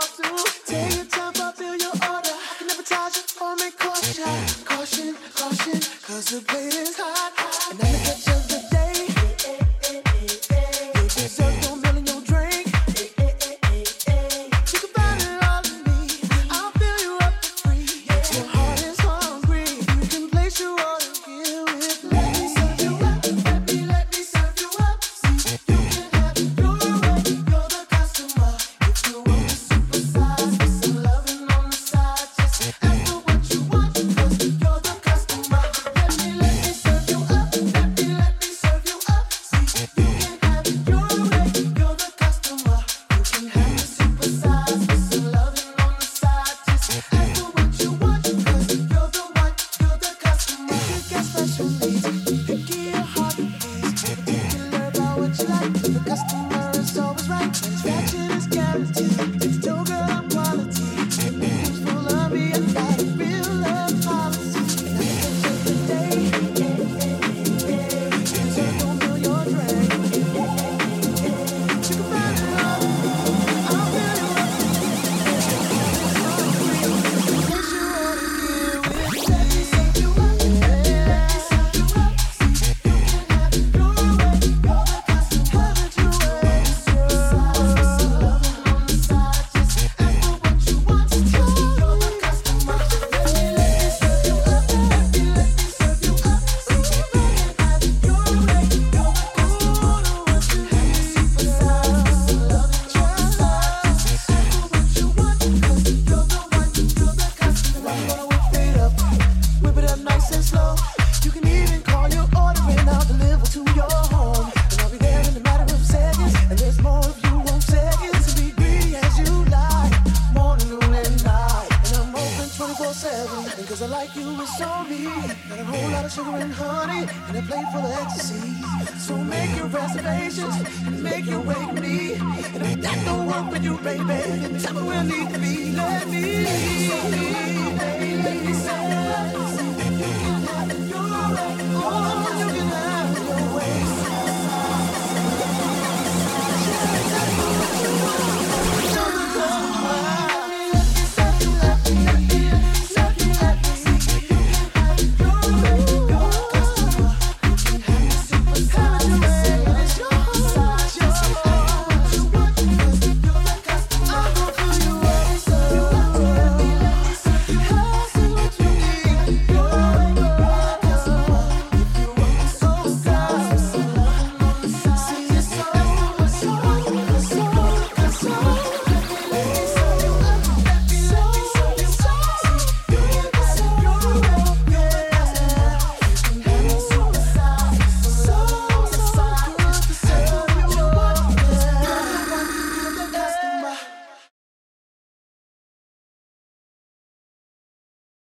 Take your time, fulfill your order. I can never charge you or make caution. Caution, caution, cause the plate is hot. hot. And Customers always right, transaction is guaranteed. up, whip it up nice and slow. You can even call your order and I'll deliver to your Cause I like you is so me. Got a whole lot of sugar and honey. And a plate full of ecstasy. So make your reservations. And make your wake me. And if that don't work for you, baby, then tell me where need to be. Me, let me, baby, let me, let me, let me, let me, let me, let me, let me,